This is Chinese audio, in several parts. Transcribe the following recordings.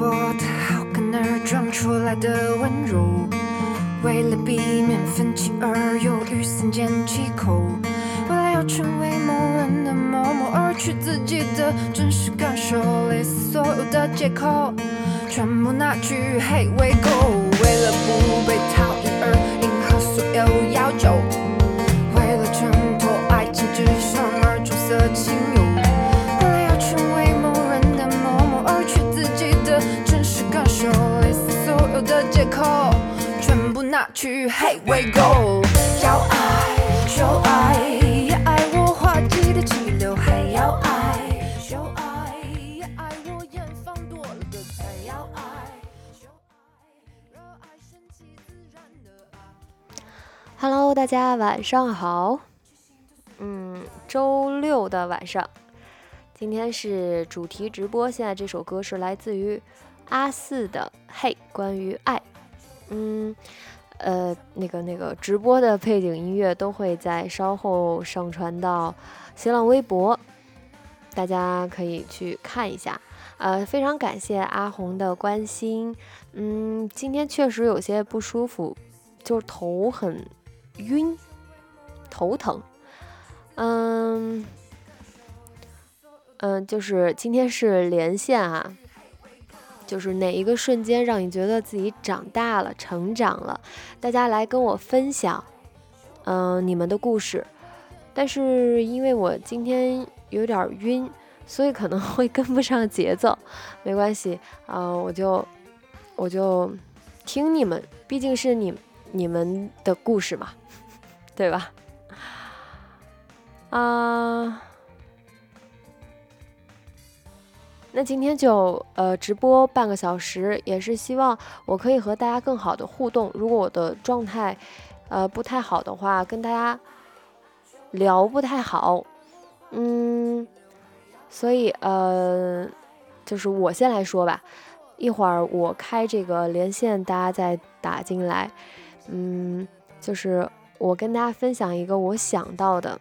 不好跟儿装出来的温柔，为了避免分歧而犹豫三缄其口，为了要成为某人的某某而去自己的真实感受，类似所有的借口全部拿去嘿喂狗，为了不被讨厌而迎合所有要求，全部拿去黑喂狗，要爱就爱，也爱我滑稽的气流，还要爱就爱，也爱我远方多了个才要爱就爱，热爱顺其自然的爱。Hello，大家晚上好。嗯，周六的晚上，今天是主题直播。现在这首歌是来自于阿四的《嘿，关于爱》。嗯，呃，那个那个直播的背景音乐都会在稍后上传到新浪微博，大家可以去看一下。呃，非常感谢阿红的关心。嗯，今天确实有些不舒服，就是头很晕，头疼。嗯嗯，就是今天是连线啊，就是哪一个瞬间让你觉得自己长大了、成长了？大家来跟我分享，嗯、你们的故事。但是因为我今天有点晕，所以可能会跟不上节奏，没关系啊、我就我就听你们，毕竟是你你们的故事嘛，对吧？啊、那今天就呃直播半个小时，也是希望我可以和大家更好的互动。如果我的状态呃不太好的话，跟大家聊不太好，嗯，所以呃，就是我先来说吧。一会儿我开这个连线，大家再打进来。嗯，就是我跟大家分享一个我想到的，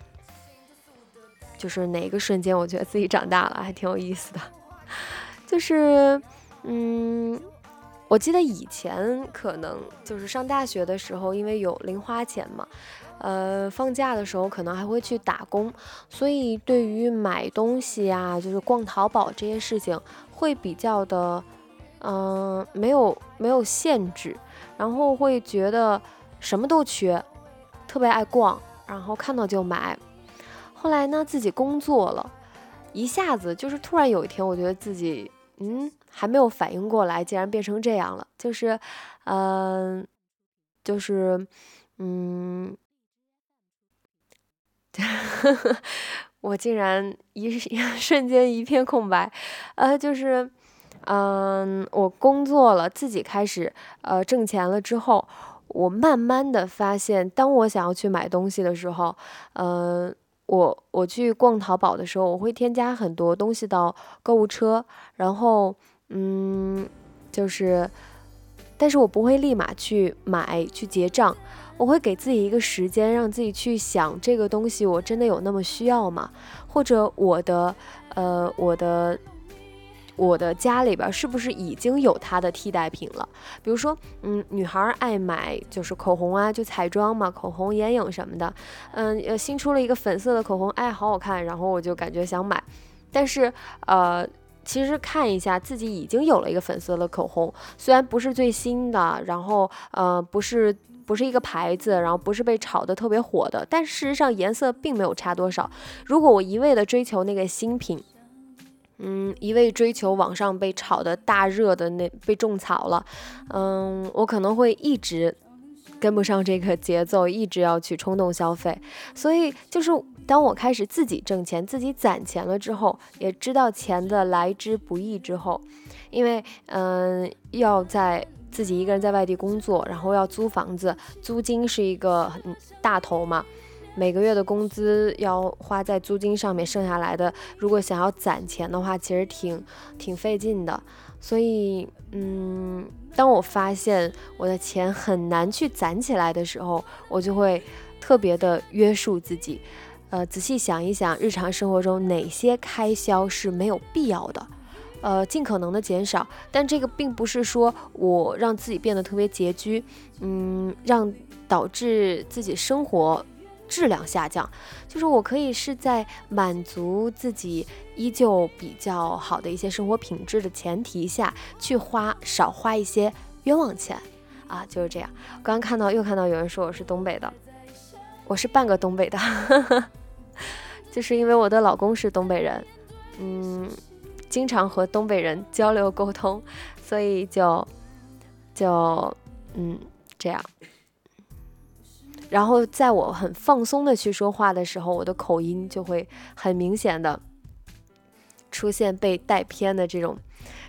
就是哪个瞬间我觉得自己长大了，还挺有意思的。就是，嗯，我记得以前可能就是上大学的时候，因为有零花钱嘛，呃，放假的时候可能还会去打工，所以对于买东西啊，就是逛淘宝这些事情，会比较的，嗯、没有没有限制，然后会觉得什么都缺，特别爱逛，然后看到就买。后来呢，自己工作了，一下子就是突然有一天，我觉得自己嗯还没有反应过来，竟然变成这样了，就是嗯、就是嗯。我竟然一 瞬间一片空白，呃，就是，嗯，我工作了，自己开始呃挣钱了之后，我慢慢的发现，当我想要去买东西的时候，呃，我我去逛淘宝的时候，我会添加很多东西到购物车，然后嗯，就是，但是我不会立马去买去结账，我会给自己一个时间，让自己去想这个东西我真的有那么需要吗？或者我的呃我的我的家里边是不是已经有它的替代品了？比如说，嗯，女孩爱买就是口红啊，就彩妆嘛，口红、眼影什么的。嗯，呃，新出了一个粉色的口红，哎，好好看，然后我就感觉想买。但是，呃，其实看一下自己已经有了一个粉色的口红，虽然不是最新的，然后呃，不是。不是一个牌子，然后不是被炒得特别火的，但事实上颜色并没有差多少。如果我一味的追求那个新品，嗯，一味追求网上被炒的大热的那被种草了，嗯，我可能会一直跟不上这个节奏，一直要去冲动消费。所以就是当我开始自己挣钱、自己攒钱了之后，也知道钱的来之不易之后，因为嗯，要在自己一个人在外地工作，然后要租房子，租金是一个很大头嘛。每个月的工资要花在租金上面，剩下来的如果想要攒钱的话，其实挺挺费劲的。所以，嗯，当我发现我的钱很难去攒起来的时候，我就会特别的约束自己，呃，仔细想一想日常生活中哪些开销是没有必要的，呃，尽可能的减少。但这个并不是说我让自己变得特别拮据，嗯，让导致自己生活质量下降。就是我可以是在满足自己依旧比较好的一些生活品质的前提下去花少花一些冤枉钱啊，就是这样。刚刚看到又看到有人说我是东北的，我是半个东北的，就是因为我的老公是东北人，嗯，经常和东北人交流沟通，所以就就嗯这样。然后在我很放松的去说话的时候，我的口音就会很明显的出现被带偏的这种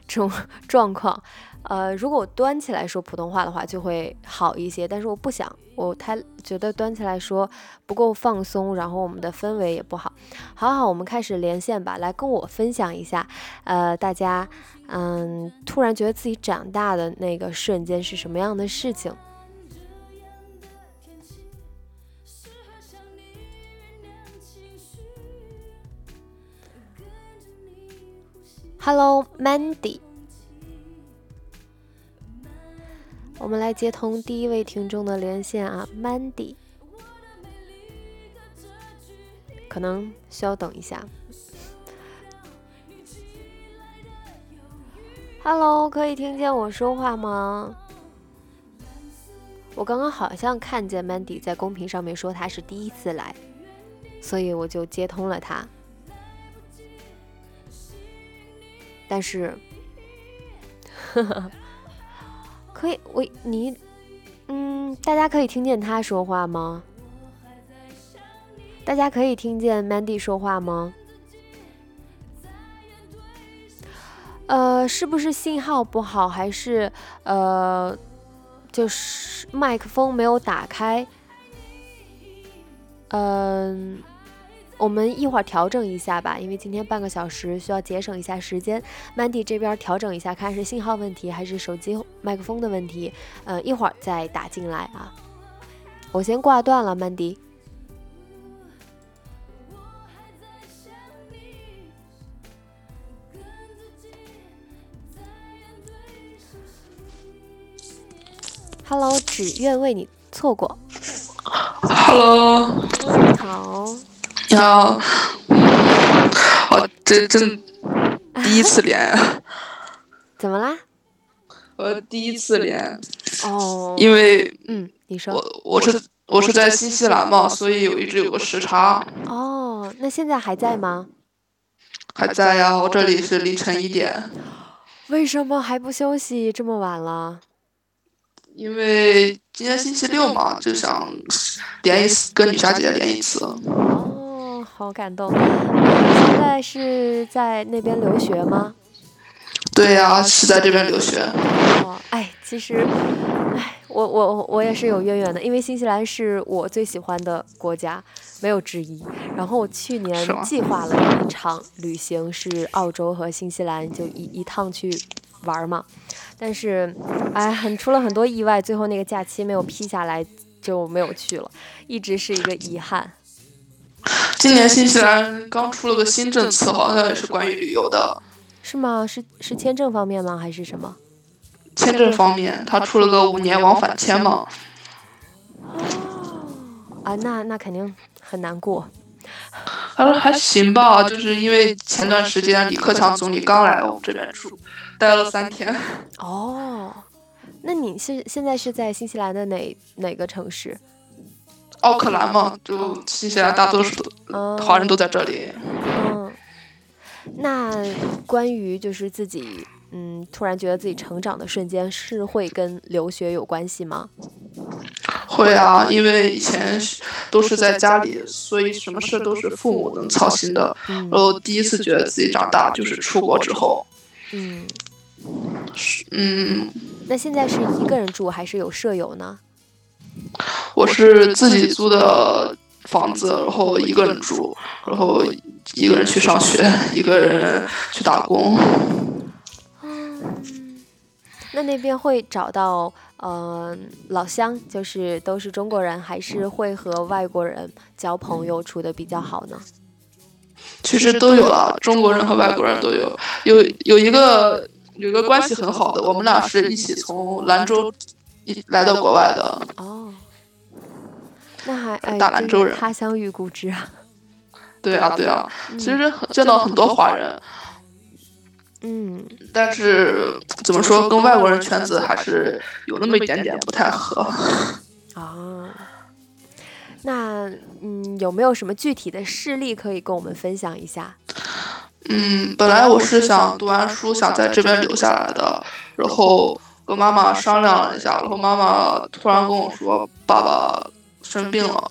这种 状况。呃，如果我端起来说普通话的话，就会好一些。但是我不想，我太觉得端起来说不够放松，然后我们的氛围也不好。好好，我们开始连线吧，来跟我分享一下，呃，大家嗯，突然觉得自己长大的那个瞬间是什么样的事情？Hello, Mandy。我们来接通第一位听众的连线啊，Mandy。可能需要等一下。Hello，可以听见我说话吗？我刚刚好像看见 Mandy 在公屏上面说他是第一次来，所以我就接通了他。但是，可以，我你，嗯，大家可以听见他说话吗？大家可以听见 Mandy 说话吗？呃，是不是信号不好，还是呃，就是麦克风没有打开？嗯。我们一会儿调整一下吧，因为今天半个小时需要节省一下时间。Mandy 这边调整一下，看是信号问题还是手机麦克风的问题。呃，一会儿再打进来啊。我先挂断了，Mandy。Hello，只愿为你错过。Hello，你好。你好，我这真第一次 连，怎么啦？我第一次连，哦，因为嗯，你说我我是我是在新西兰嘛，所以有一直有个时差。哦，那现在还在吗？还在呀，我这里是凌晨一点。为什么还不休息？这么晚了？因为今天星期六嘛，就想连一次，跟女侠姐姐连一次。好感动！现在是在那边留学吗？对呀，是在这边留学。哦，哎，其实，哎，我我我也是有渊源的，因为新西兰是我最喜欢的国家，没有之一。然后我去年计划了一场旅行，是澳洲和新西兰，就一一趟去玩嘛。但是，哎，很出了很多意外，最后那个假期没有批下来，就没有去了，一直是一个遗憾。今年新西兰刚出了个新政策，好像也是关于旅游的，是吗？是是签证方面吗？还是什么？签证方面，他出了个五年往返签嘛。啊，那那肯定很难过。他说还行吧，就是因为前段时间李克强总理刚来我们这边住，待了三天。哦，那你是现在是在新西兰的哪哪个城市？奥克兰嘛，就新西兰大多数华人都在这里。嗯，那关于就是自己，嗯，突然觉得自己成长的瞬间，是会跟留学有关系吗？会啊，因为以前都是在家里，所以什么事都是父母能操心的。然后第一次觉得自己长大，就是出国之后。嗯，是嗯。那现在是一个人住还是有舍友呢？我是自己租的房子，然后一个人住，然后一个人去上学，一个人去打工。嗯那那边会找到呃老乡，就是都是中国人，还是会和外国人交朋友处的比较好呢？其实都有了，中国人和外国人都有。有有一个有一个关系很好的，我们俩是一起从兰州一来到国外的。哦，那还哎，大兰州人，他乡遇故知啊。对啊，对啊，其实见到很多华人。嗯，但是怎么说，跟外国人圈子还是有那么一点点不太合。啊，那嗯，有没有什么具体的事例可以跟我们分享一下？嗯，本来我是想读完书想在这边留下来的，然后跟妈妈商量了一下，然后妈妈突然跟我说爸爸生病了，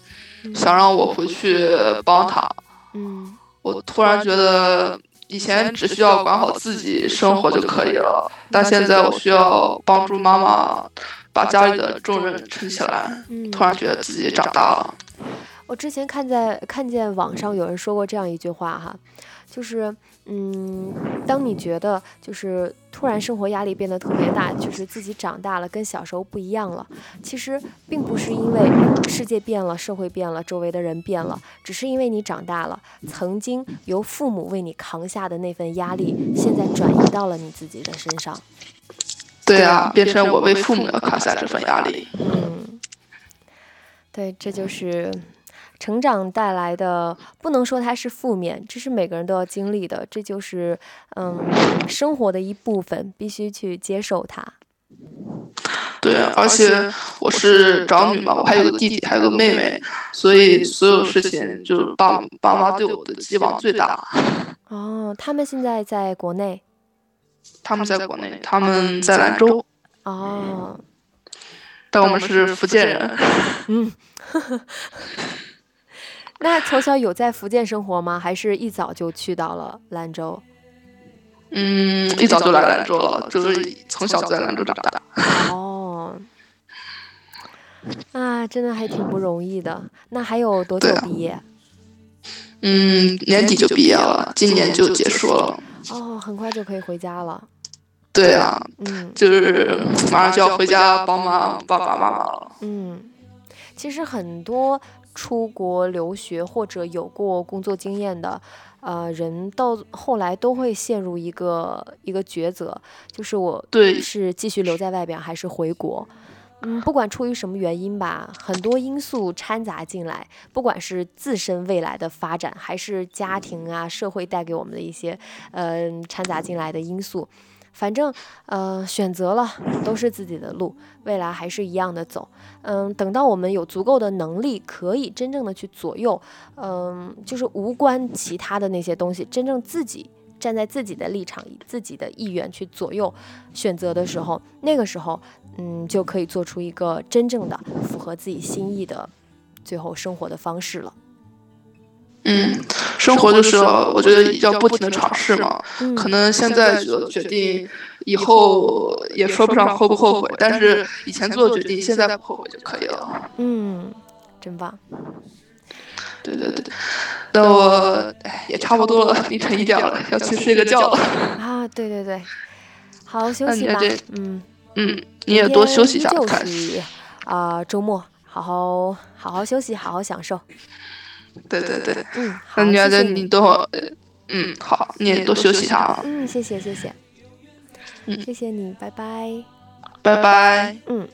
想让我回去帮他。嗯，我突然觉得。以前只需要管好自己生活就可以了，但现在我需要帮助妈妈把家里的重任撑起来。突然觉得自己长大了。我之前看在看见网上有人说过这样一句话哈，就是。嗯，当你觉得就是突然生活压力变得特别大，就是自己长大了，跟小时候不一样了，其实并不是因为世界变了，社会变了，周围的人变了，只是因为你长大了，曾经由父母为你扛下的那份压力，现在转移到了你自己的身上。对啊，变成我为父母要扛下这份压力。嗯，对，这就是。成长带来的不能说它是负面，这是每个人都要经历的，这就是嗯生活的一部分，必须去接受它。对，而且我是长女嘛，我还有个弟弟，还有个妹妹，所以所有事情就爸爸妈对我的期望最大。哦，他们现在在国内？他们在国内，他们在兰州。哦，但我们是福建人。嗯。那从小有在福建生活吗？还是一早就去到了兰州？嗯，一早就来兰州了，就是从小在兰州长大。哦，啊，真的还挺不容易的。那还有多久毕业？嗯，年底就毕业了，今年就结束了。哦，很快就可以回家了。对啊，嗯，就是马上就要回家帮忙爸爸妈妈了。嗯，其实很多。出国留学或者有过工作经验的，呃，人到后来都会陷入一个一个抉择，就是我对是继续留在外边还是回国？嗯，不管出于什么原因吧，很多因素掺杂进来，不管是自身未来的发展，还是家庭啊、社会带给我们的一些，呃，掺杂进来的因素。反正，呃，选择了都是自己的路，未来还是一样的走。嗯，等到我们有足够的能力，可以真正的去左右，嗯，就是无关其他的那些东西，真正自己站在自己的立场，以自己的意愿去左右选择的时候，那个时候，嗯，就可以做出一个真正的符合自己心意的最后生活的方式了。嗯，生活就是我觉得要不停的尝试嘛。可能现在做决定，以后也说不上后不后悔，但是以前做的决定，现在不后悔就可以了。嗯，真棒。对对对，那我也差不多了，凌晨 一点了，要去睡个觉了。啊，对对对，好好休息吧。嗯嗯，你也多休息一下。就是啊，周末好好好好休息，好好享受。对对对，嗯，那你觉得你等会儿，嗯，好，你也多休息一下啊。嗯，谢谢谢谢，嗯，谢谢你，拜拜，拜拜，嗯，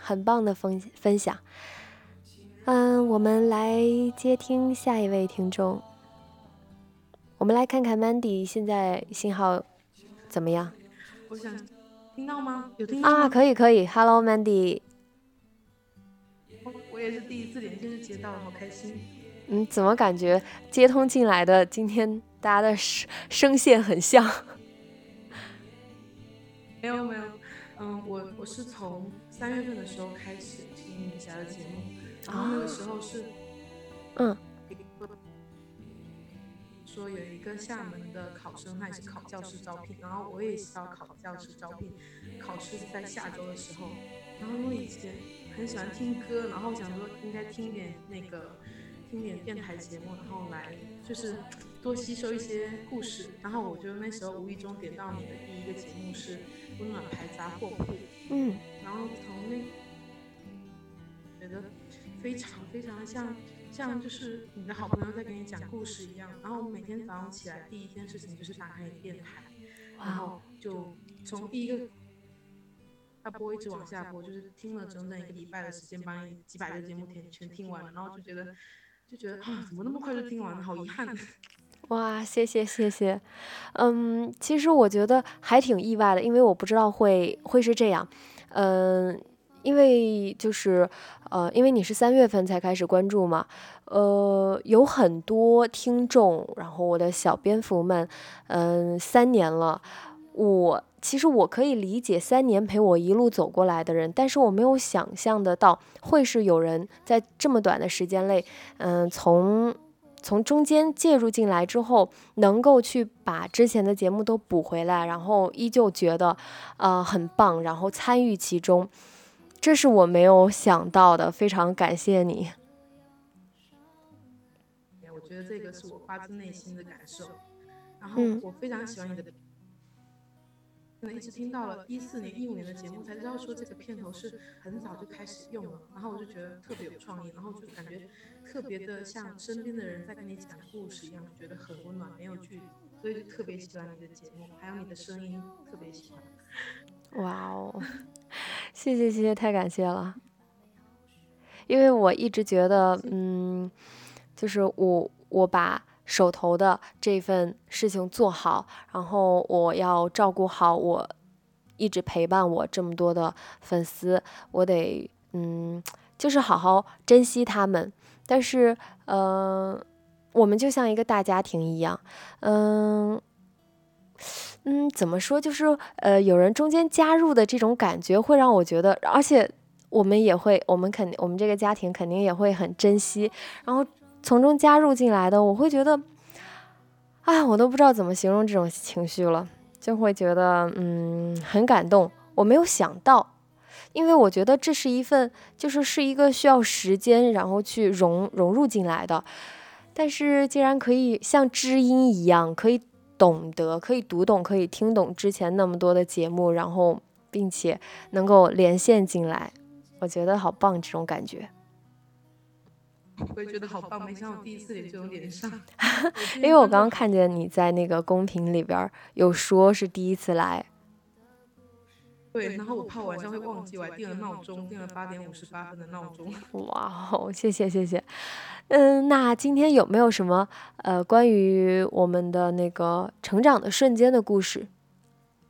很棒的分分享，嗯，我们来接听下一位听众，我们来看看 Mandy 现在信号怎么样？我想听到吗？有听到啊？可以可以，Hello Mandy。我也是第一次连线就接到了，好开心。嗯，怎么感觉接通进来的今天大家的声声线很像？没有没有，嗯，我我是从三月份的时候开始听女侠的节目，然后那个时候是，嗯，说有一个厦门的考生，他也是考教师招聘，然后我也是要考教师招聘，考试在下周的时候，然后因为以前。很喜欢听歌，然后想说应该听点那个，听点电台节目，然后来就是多吸收一些故事。然后我觉得那时候无意中点到你的第一个节目是《温暖牌杂货铺》，嗯，然后从那觉得非常非常的像像就是你的好朋友在给你讲故事一样。然后每天早上起来第一件事情就是打开电台，然后就从第一个他播一直往下播，就是听了整整一个礼拜的时间，把你几百个节目全全听完了，然后就觉得就觉得啊，怎么那么快就听完了，好遗憾。哇，谢谢谢谢，嗯，其实我觉得还挺意外的，因为我不知道会会是这样，嗯，因为就是呃，因为你是三月份才开始关注嘛，呃，有很多听众，然后我的小蝙蝠们，嗯，三年了，我其实我可以理解三年陪我一路走过来的人，但是我没有想象得到会是有人在这么短的时间内，嗯，从。从中间介入进来之后，能够去把之前的节目都补回来，然后依旧觉得，呃，很棒，然后参与其中，这是我没有想到的，非常感谢你。我觉得这个是我发自内心的感受，然后我非常喜欢你的。可能一直听到了一四年、一五年的节目，才知道说这个片头是很早就开始用了，然后我就觉得特别有创意，然后就感觉特别的像身边的人在跟你讲故事一样，觉得很温暖，没有距离，所以就特别喜欢你的节目，还有你的声音，特别喜欢。哇哦，谢谢谢谢，太感谢了。因为我一直觉得，嗯，就是我我把。手头的这份事情做好，然后我要照顾好我一直陪伴我这么多的粉丝，我得嗯，就是好好珍惜他们。但是，呃，我们就像一个大家庭一样，嗯嗯，怎么说？就是呃，有人中间加入的这种感觉，会让我觉得，而且我们也会，我们肯定，我们这个家庭肯定也会很珍惜，然后。从中加入进来的，我会觉得，啊，我都不知道怎么形容这种情绪了，就会觉得，嗯，很感动。我没有想到，因为我觉得这是一份，就是是一个需要时间，然后去融融入进来的。但是，竟然可以像知音一样，可以懂得，可以读懂，可以听懂之前那么多的节目，然后并且能够连线进来，我觉得好棒，这种感觉。我也觉得好棒，没想到第一次也就连上。因为我刚刚看见你在那个公屏里边有说是第一次来。对，然后我怕晚上会忘记，我还定了闹钟，定了八点五十八分的闹钟。哇哦，谢谢谢谢。嗯，那今天有没有什么呃关于我们的那个成长的瞬间的故事，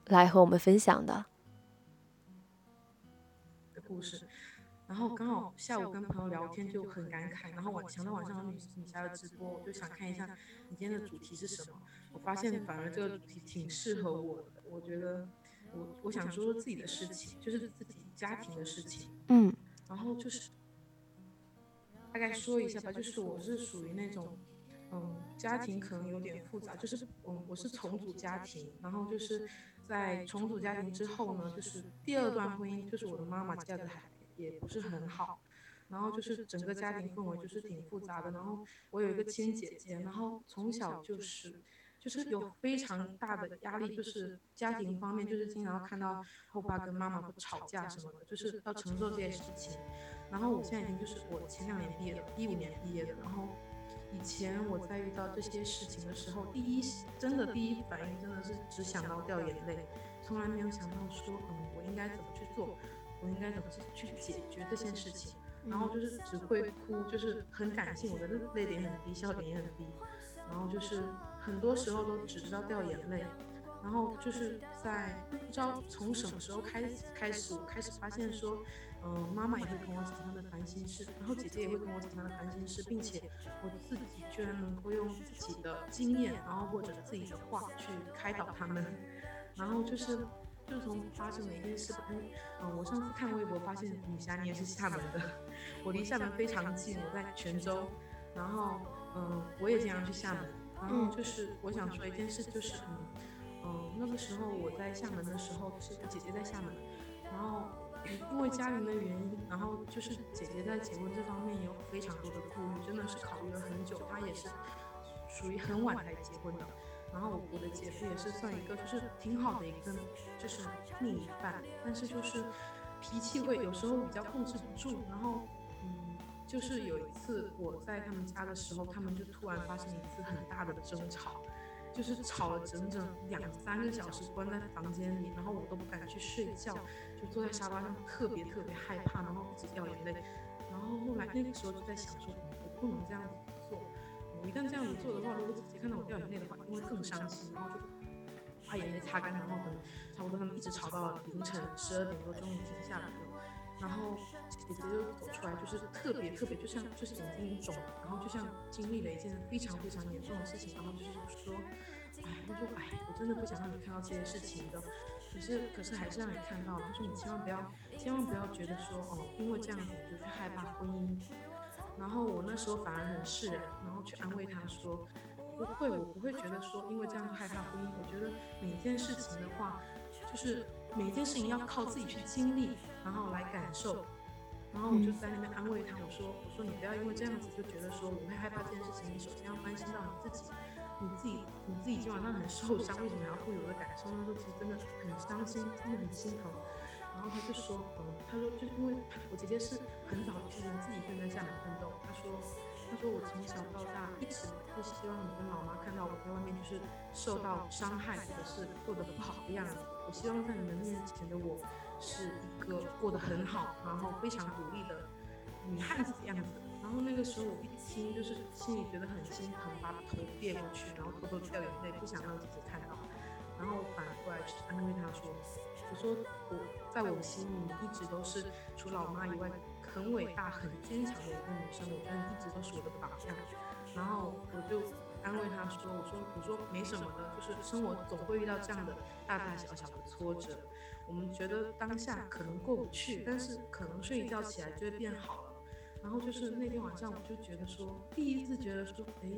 来和我们分享的？的故事。然后刚好下午跟朋友聊天就很感慨，然后晚想到晚上女女侠的直播，我就想看一下你今天的主题是什么。我发现反而这个主题挺适合我的，我觉得我我想说说自己的事情，就是自己家庭的事情。嗯。然后就是大概说一下吧，就是我是属于那种，嗯，家庭可能有点复杂，就是嗯我是重组家庭，然后就是在重组家庭之后呢，就是第二段婚姻，就是我的妈妈嫁的孩。也不是很好，然后就是整个家庭氛围就是挺复杂的。然后我有一个亲姐姐，然后从小就是就是有非常大的压力，就是家庭方面就是经常看到后爸跟妈妈会吵架什么的，就是要承受这些事情。然后我现在已经就是我前两年毕业的，一五年毕业的。然后以前我在遇到这些事情的时候，第一真的第一反应真的是只想到掉眼泪，从来没有想到说嗯我应该怎么去做。我应该怎么去去解决这件事情？然后就是只会哭，就是很感性，我的泪点很低，笑点也很低。然后就是很多时候都只知道掉眼泪。然后就是在不知道从什么时候开始开始，我开始发现说，嗯，妈妈也会跟我讲她的烦心事，然后姐姐也会跟我讲她的烦心事，并且我自己居然能够用自己的经验，然后或者自己的话去开导他们。然后就是。就从发生了一件事，嗯，我上次看微博发现女侠你也是厦门的，我离厦门非常近，我在泉州，然后嗯，我也经常去厦门，然后就是我想说一件事，就是嗯嗯，那个时候我在厦门的时候，是姐姐在厦门，然后因为家庭的原因，然后就是姐姐在结婚这方面也有非常多的顾虑，真的是考虑了很久，她也是属于很晚才结婚的。然后我的姐夫也是算一个，就是挺好的一个，就是另一半，但是就是脾气会有时候比较控制不住。然后，嗯，就是有一次我在他们家的时候，他们就突然发生一次很大的争吵，就是吵了整整两三个小时，关在房间里，然后我都不敢去睡觉，就坐在沙发上特别特别害怕，然后一直掉眼泪。然后后来那个时候就在想说，我不能这样子，一旦这样子做的话，如果姐姐看到我掉眼泪的话，一定会更伤心，然后就把眼泪擦干，然后可能差不多他们一直吵到凌晨十二点多，终于停下来了。然后姐姐就走出来，就是特别特别，就像就是眼睛肿，然后就像经历了一件非常非常严重的事情，然后就是说，哎，他说，哎，我真的不想让你看到这些事情的，可是可是还是让你看到了。他说你千万不要千万不要觉得说哦，因为这样子你就去害怕婚姻。然后我那时候反而很释然，然后去安慰他说，不会，我不会觉得说因为这样就害怕婚姻。我觉得每一件事情的话，就是每一件事情要靠自己去经历。然后来感受，然后我就在那边安慰他，我说我说你不要因为这样子就觉得说我会害怕这件事情，你首先要关心到你自己，你自己你自己今晚上很受伤，为什么还要会有的感受？他说其实真的很伤心，真的很心疼。然后他就说，嗯，他说就是因为我姐姐是很早之前自己一个人在厦门奋斗，他说。他说：“我从小到大一直不希望你跟老妈看到我在外面就是受到伤害或者是过得不好的样子。我希望在你们面前的我是一个过得很好，然后非常独立的女汉子的样子。”然后那个时候我一听，就是心里觉得很心疼，把头别过去，然后偷偷掉眼泪，不想让姐姐看到。然后反过来去安慰她说：“我说我在我心里一直都是除老妈以外。”很伟大、很坚强的一个女生，我觉得你一直都是我的榜样。然后我就安慰她说：“我说，我说没什么的，就是生活总会遇到这样的大大小小的挫折。我们觉得当下可能过不去，但是可能睡一觉起来就会变好了。然后就是那天晚上，我就觉得说，第一次觉得说，哎，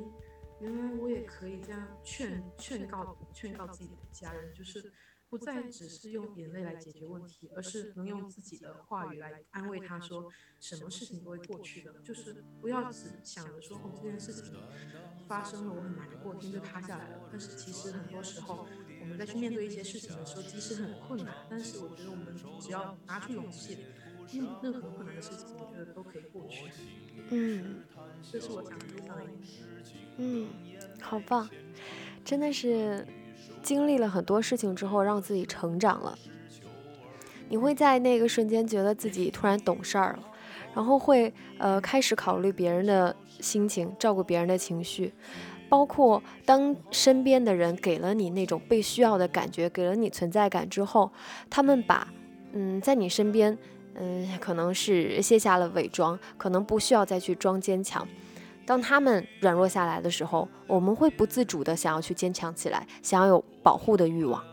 原来我也可以这样劝劝告劝告自己的家人，就是。”不再只是用眼泪来解决问题，而是能用自己的话语来安慰他，说什么事情都会过去的。就是不要只想着说哦这件事情发生了，我很难过，天就塌下来了。但是其实很多时候，我们在去面对一些事情的时候，即使很困难，但是我觉得我们只要拿出勇气，任任何困难的事情，我觉得都可以过去。嗯，这是我想分享的。嗯，好棒，真的是。经历了很多事情之后，让自己成长了。你会在那个瞬间觉得自己突然懂事儿了，然后会呃开始考虑别人的心情，照顾别人的情绪，包括当身边的人给了你那种被需要的感觉，给了你存在感之后，他们把嗯在你身边嗯可能是卸下了伪装，可能不需要再去装坚强。当他们软弱下来的时候，我们会不自主的想要去坚强起来，想要有保护的欲望。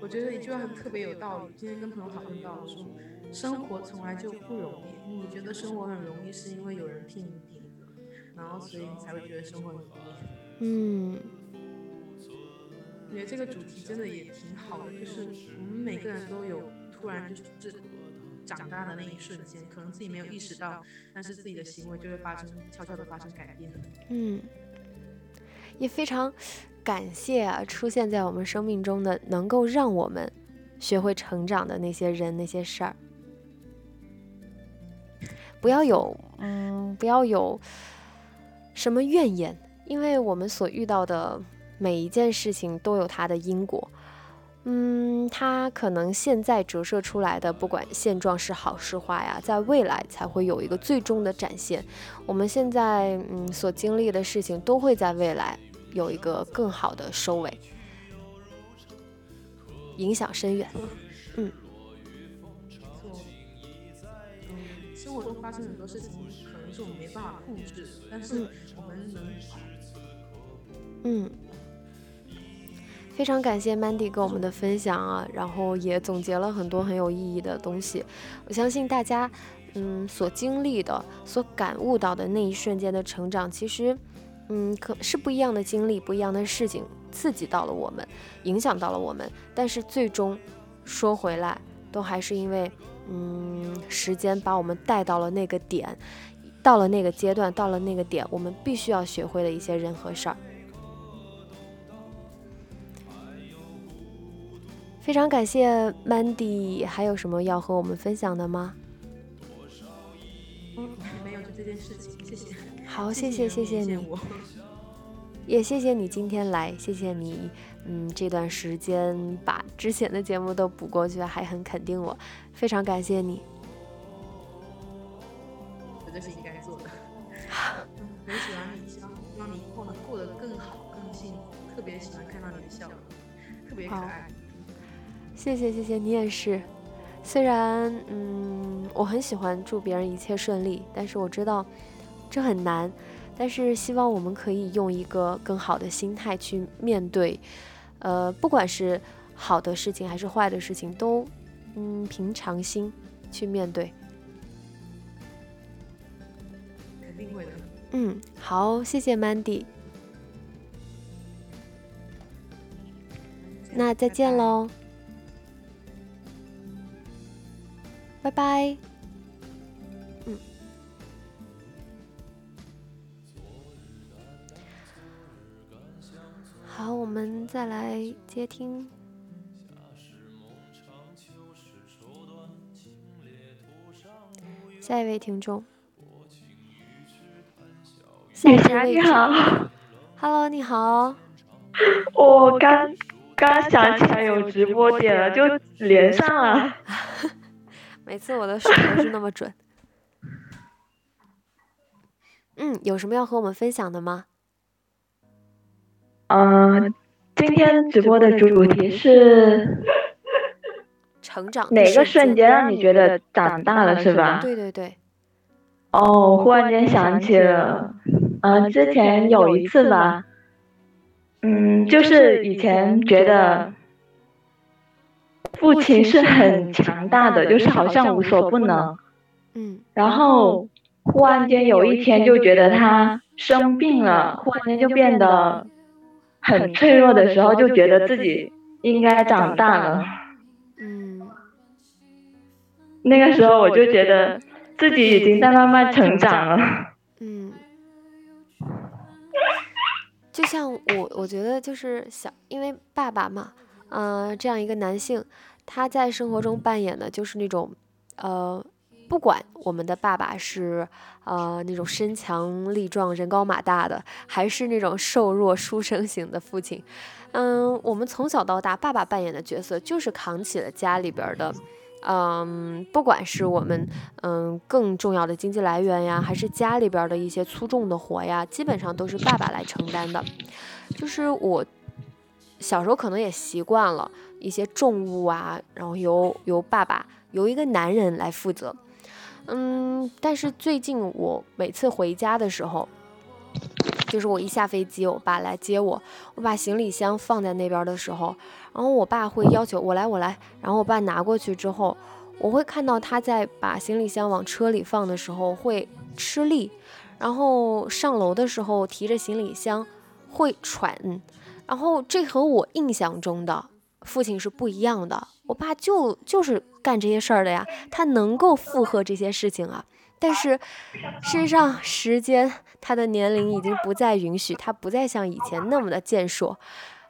我觉得一句话特别有道理。今天跟朋友讨论到说，生活从来就不容易。你觉得生活很容易，是因为有人替你顶着，然后所以你才会觉得生活很容易。嗯。我觉得这个主题真的也挺好的，就是我们每个人都有突然就是这。长大的那一瞬间，可能自己没有意识到，但是自己的行为就会发生悄悄的发生改变。嗯，也非常感谢啊，出现在我们生命中的，能够让我们学会成长的那些人、那些事儿。不要有，嗯，不要有什么怨言，因为我们所遇到的每一件事情都有它的因果。嗯，它可能现在折射出来的，不管现状是好是坏呀，在未来才会有一个最终的展现。我们现在嗯所经历的事情，都会在未来有一个更好的收尾，影响深远。嗯，错。嗯，生活中发生很多事情，可能是我们没办法控制，但是我们能。嗯。非常感谢 Mandy 跟我们的分享啊，然后也总结了很多很有意义的东西。我相信大家，嗯，所经历的、所感悟到的那一瞬间的成长，其实，嗯，可是不一样的经历、不一样的事情刺激到了我们，影响到了我们。但是最终说回来，都还是因为，嗯，时间把我们带到了那个点，到了那个阶段，到了那个点，我们必须要学会的一些人和事儿。非常感谢 Mandy，还有什么要和我们分享的吗？这件事情，谢谢。好，谢谢谢谢你，也谢谢你今天来，谢谢你，嗯，这段时间把之前的节目都补过去，还很肯定我，非常感谢你。这是应该做的。很喜欢你，希望希望你以后能过得更好、更幸福。特别喜欢看到你的笑容，特别可爱。谢谢谢谢你也是。虽然嗯，我很喜欢祝别人一切顺利，但是我知道这很难。但是希望我们可以用一个更好的心态去面对，呃，不管是好的事情还是坏的事情，都嗯平常心去面对。肯定会的。嗯，好，谢谢 Mandy。那再见喽。嗯。好，我们再来接听下一位听众。女侠你好，Hello，你好。我刚刚想起来有直播点了，就连上了。每次我的手都是那么准。嗯，有什么要和我们分享的吗？嗯，今天直播的主题是成长。哪个瞬间让你觉得长大了，是吧？对对对。哦，忽然间想起了，嗯，之前有一次吧，嗯，就是以前觉得。父亲是很强大的，就是好像无所不能。嗯。然后忽然间有一天就觉得他生病了，忽然间就变得很脆弱的时候，就觉得自己应该长大了。嗯。那个时候我就觉得自己已经在慢慢成长了。嗯。就像我，我觉得就是小，因为爸爸嘛，嗯，这样一个男性。他在生活中扮演的就是那种，呃，不管我们的爸爸是呃那种身强力壮、人高马大的，还是那种瘦弱书生型的父亲，嗯，我们从小到大，爸爸扮演的角色就是扛起了家里边的，嗯，不管是我们嗯更重要的经济来源呀，还是家里边的一些粗重的活呀，基本上都是爸爸来承担的。就是我小时候可能也习惯了。一些重物啊，然后由由爸爸由一个男人来负责，嗯，但是最近我每次回家的时候，就是我一下飞机，我爸来接我，我把行李箱放在那边的时候，然后我爸会要求我来我来，然后我爸拿过去之后，我会看到他在把行李箱往车里放的时候会吃力，然后上楼的时候提着行李箱会喘，然后这和我印象中的。父亲是不一样的，我爸就就是干这些事儿的呀，他能够负荷这些事情啊。但是事实上，时间他的年龄已经不再允许，他不再像以前那么的健硕，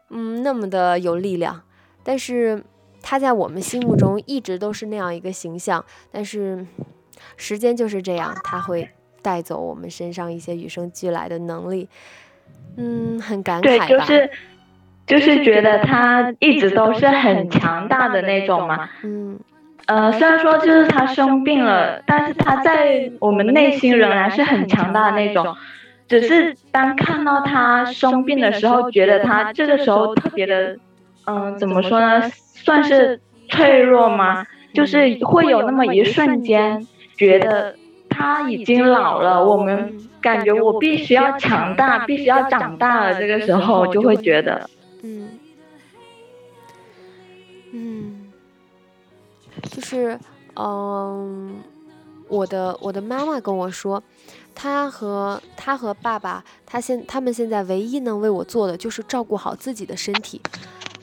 嗯，那么的有力量。但是他在我们心目中一直都是那样一个形象。但是时间就是这样，他会带走我们身上一些与生俱来的能力。嗯，很感慨吧。就是觉得他一直都是很强大的那种嘛，嗯，呃，虽然说就是他生病了，但是他在我们内心仍然是很强大的那种，只是当看到他生病的时候，觉得他这个时候特别的，嗯，怎么说呢，算是脆弱吗？就是会有那么一瞬间，觉得他已经老了，我们感觉我必须要强大，必须要长大了，这个时候就会觉得。嗯，嗯，就是，嗯，我的我的妈妈跟我说，她和她和爸爸，他现他们现在唯一能为我做的就是照顾好自己的身体，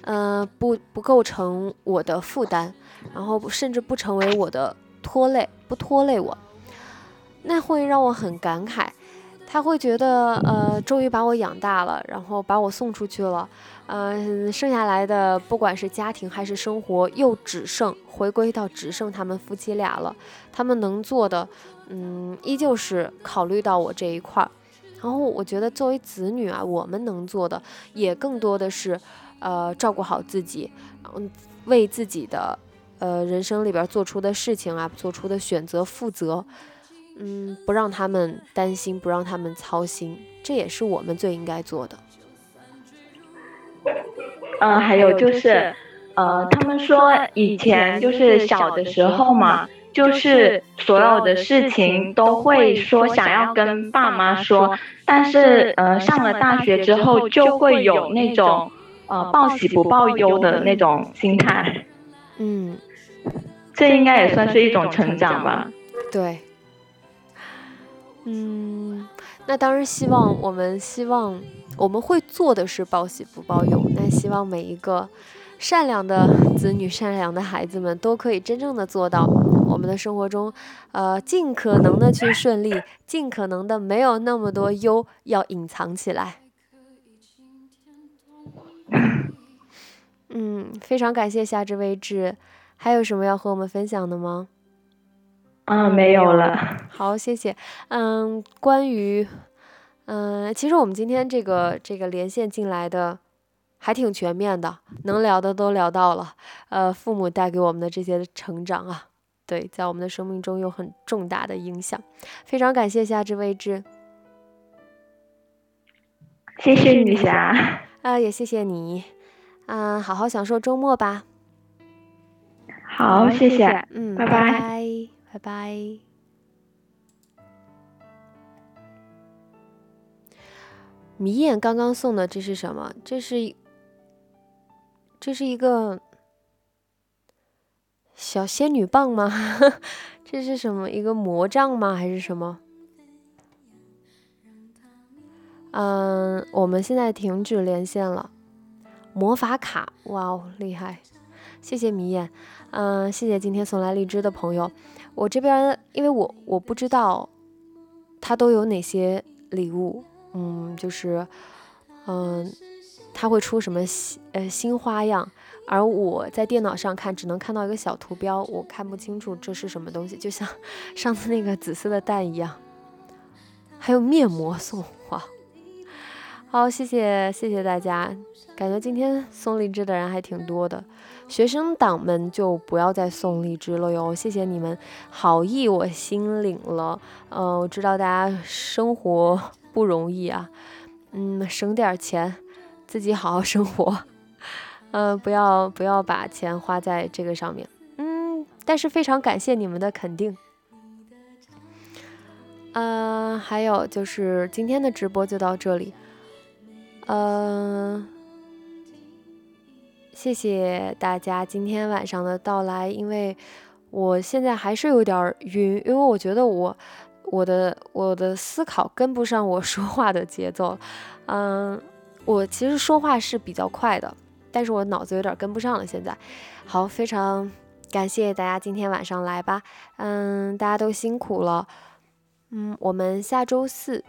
嗯，不不构成我的负担，然后甚至不成为我的拖累，不拖累我，那会让我很感慨。他会觉得，呃，终于把我养大了，然后把我送出去了。嗯，剩下来的不管是家庭还是生活，又只剩回归到只剩他们夫妻俩了。他们能做的嗯，依旧是考虑到我这一块儿。然后我觉得作为子女啊，我们能做的也更多的是，呃，照顾好自己，嗯，为自己的呃人生里边做出的事情啊，做出的选择负责。嗯，不让他们担心，不让他们操心，这也是我们最应该做的。嗯，还有就是，呃，他们说以前就是小的时候嘛，就是所有的事情都会说想要跟爸妈说，但是呃，上了大学之后就会有那种呃报喜不报忧的那种心态。嗯，这应该也算是一种成长吧。对。嗯，那当然希望我们希望我们会做的是报喜不报忧。那希望每一个善良的子女、善良的孩子们都可以真正的做到我们的生活中，呃，尽可能的去顺利，尽可能的没有那么多忧要隐藏起来。嗯，非常感谢夏至未至，还有什么要和我们分享的吗？啊，没有了。好，谢谢。嗯，关于，嗯，其实我们今天这个这个连线进来的还挺全面的，能聊的都聊到了。呃，父母带给我们的这些成长啊，对，在我们的生命中有很重大的影响。非常感谢夏至未至，谢谢女侠。啊，也谢谢你。嗯，好好享受周末吧。好，谢谢。嗯，拜拜。拜拜。拜拜迷眼刚刚送的这是什么？这是这是一个小仙女棒吗？这是什么？一个魔杖吗？还是什么？嗯，我们现在停止连线了。魔法卡，哇哦，厉害！谢谢迷眼，嗯，谢谢今天送来荔枝的朋友。我这边，因为我我不知道他都有哪些礼物，嗯，就是，嗯，他会出什么新呃新花样，而我在电脑上看只能看到一个小图标，我看不清楚这是什么东西，就像 上次那个紫色的蛋一样，还有面膜送，哇，好，谢谢谢谢大家，感觉今天送荔枝的人还挺多的。学生党们就不要再送荔枝了哟，谢谢你们好意，我心领了。嗯，我知道大家生活 不容易啊，嗯，省点钱，自己好好生活。嗯，不要不要把钱花在这个上面。嗯，但是非常感谢你们的肯定。嗯，还有就是今天的直播就到这里。嗯。谢谢大家今天晚上的到来，因为我现在还是有点晕，因为我觉得我我的我的思考跟不上我 说话的节奏，嗯，我其实说话是比较快的，但是我脑子有点跟不上了。现在，好，非常感谢大家今天晚上来吧，嗯，大家都辛苦了，嗯，我们下周四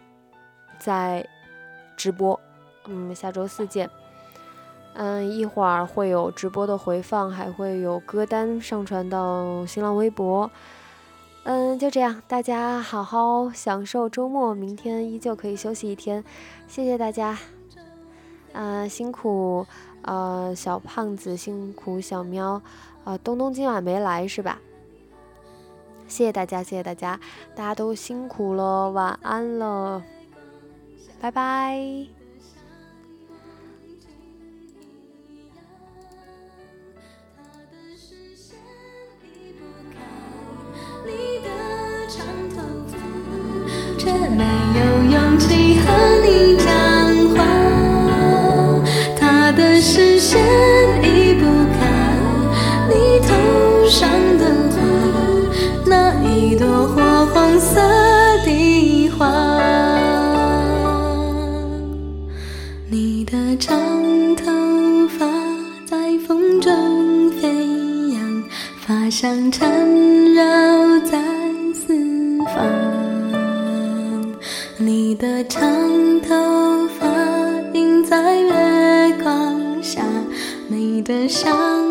再直播，嗯，下周四见。嗯，一会儿会有直播的回放，还会有歌单上传到新浪微博。嗯，就这样，大家好好享受周末，明天依旧可以休息一天。谢谢大家，嗯，辛苦，呃，小胖子辛苦，小喵，啊，东东今晚没来是吧？谢谢大家，谢谢大家，大家都辛苦了，晚安了，拜拜。却没有勇气和你讲话，他的视线移不开你头上的花，那一朵火红色的花。你的长头发在风中飞扬，发香缠的长头发映在月光下，美得像。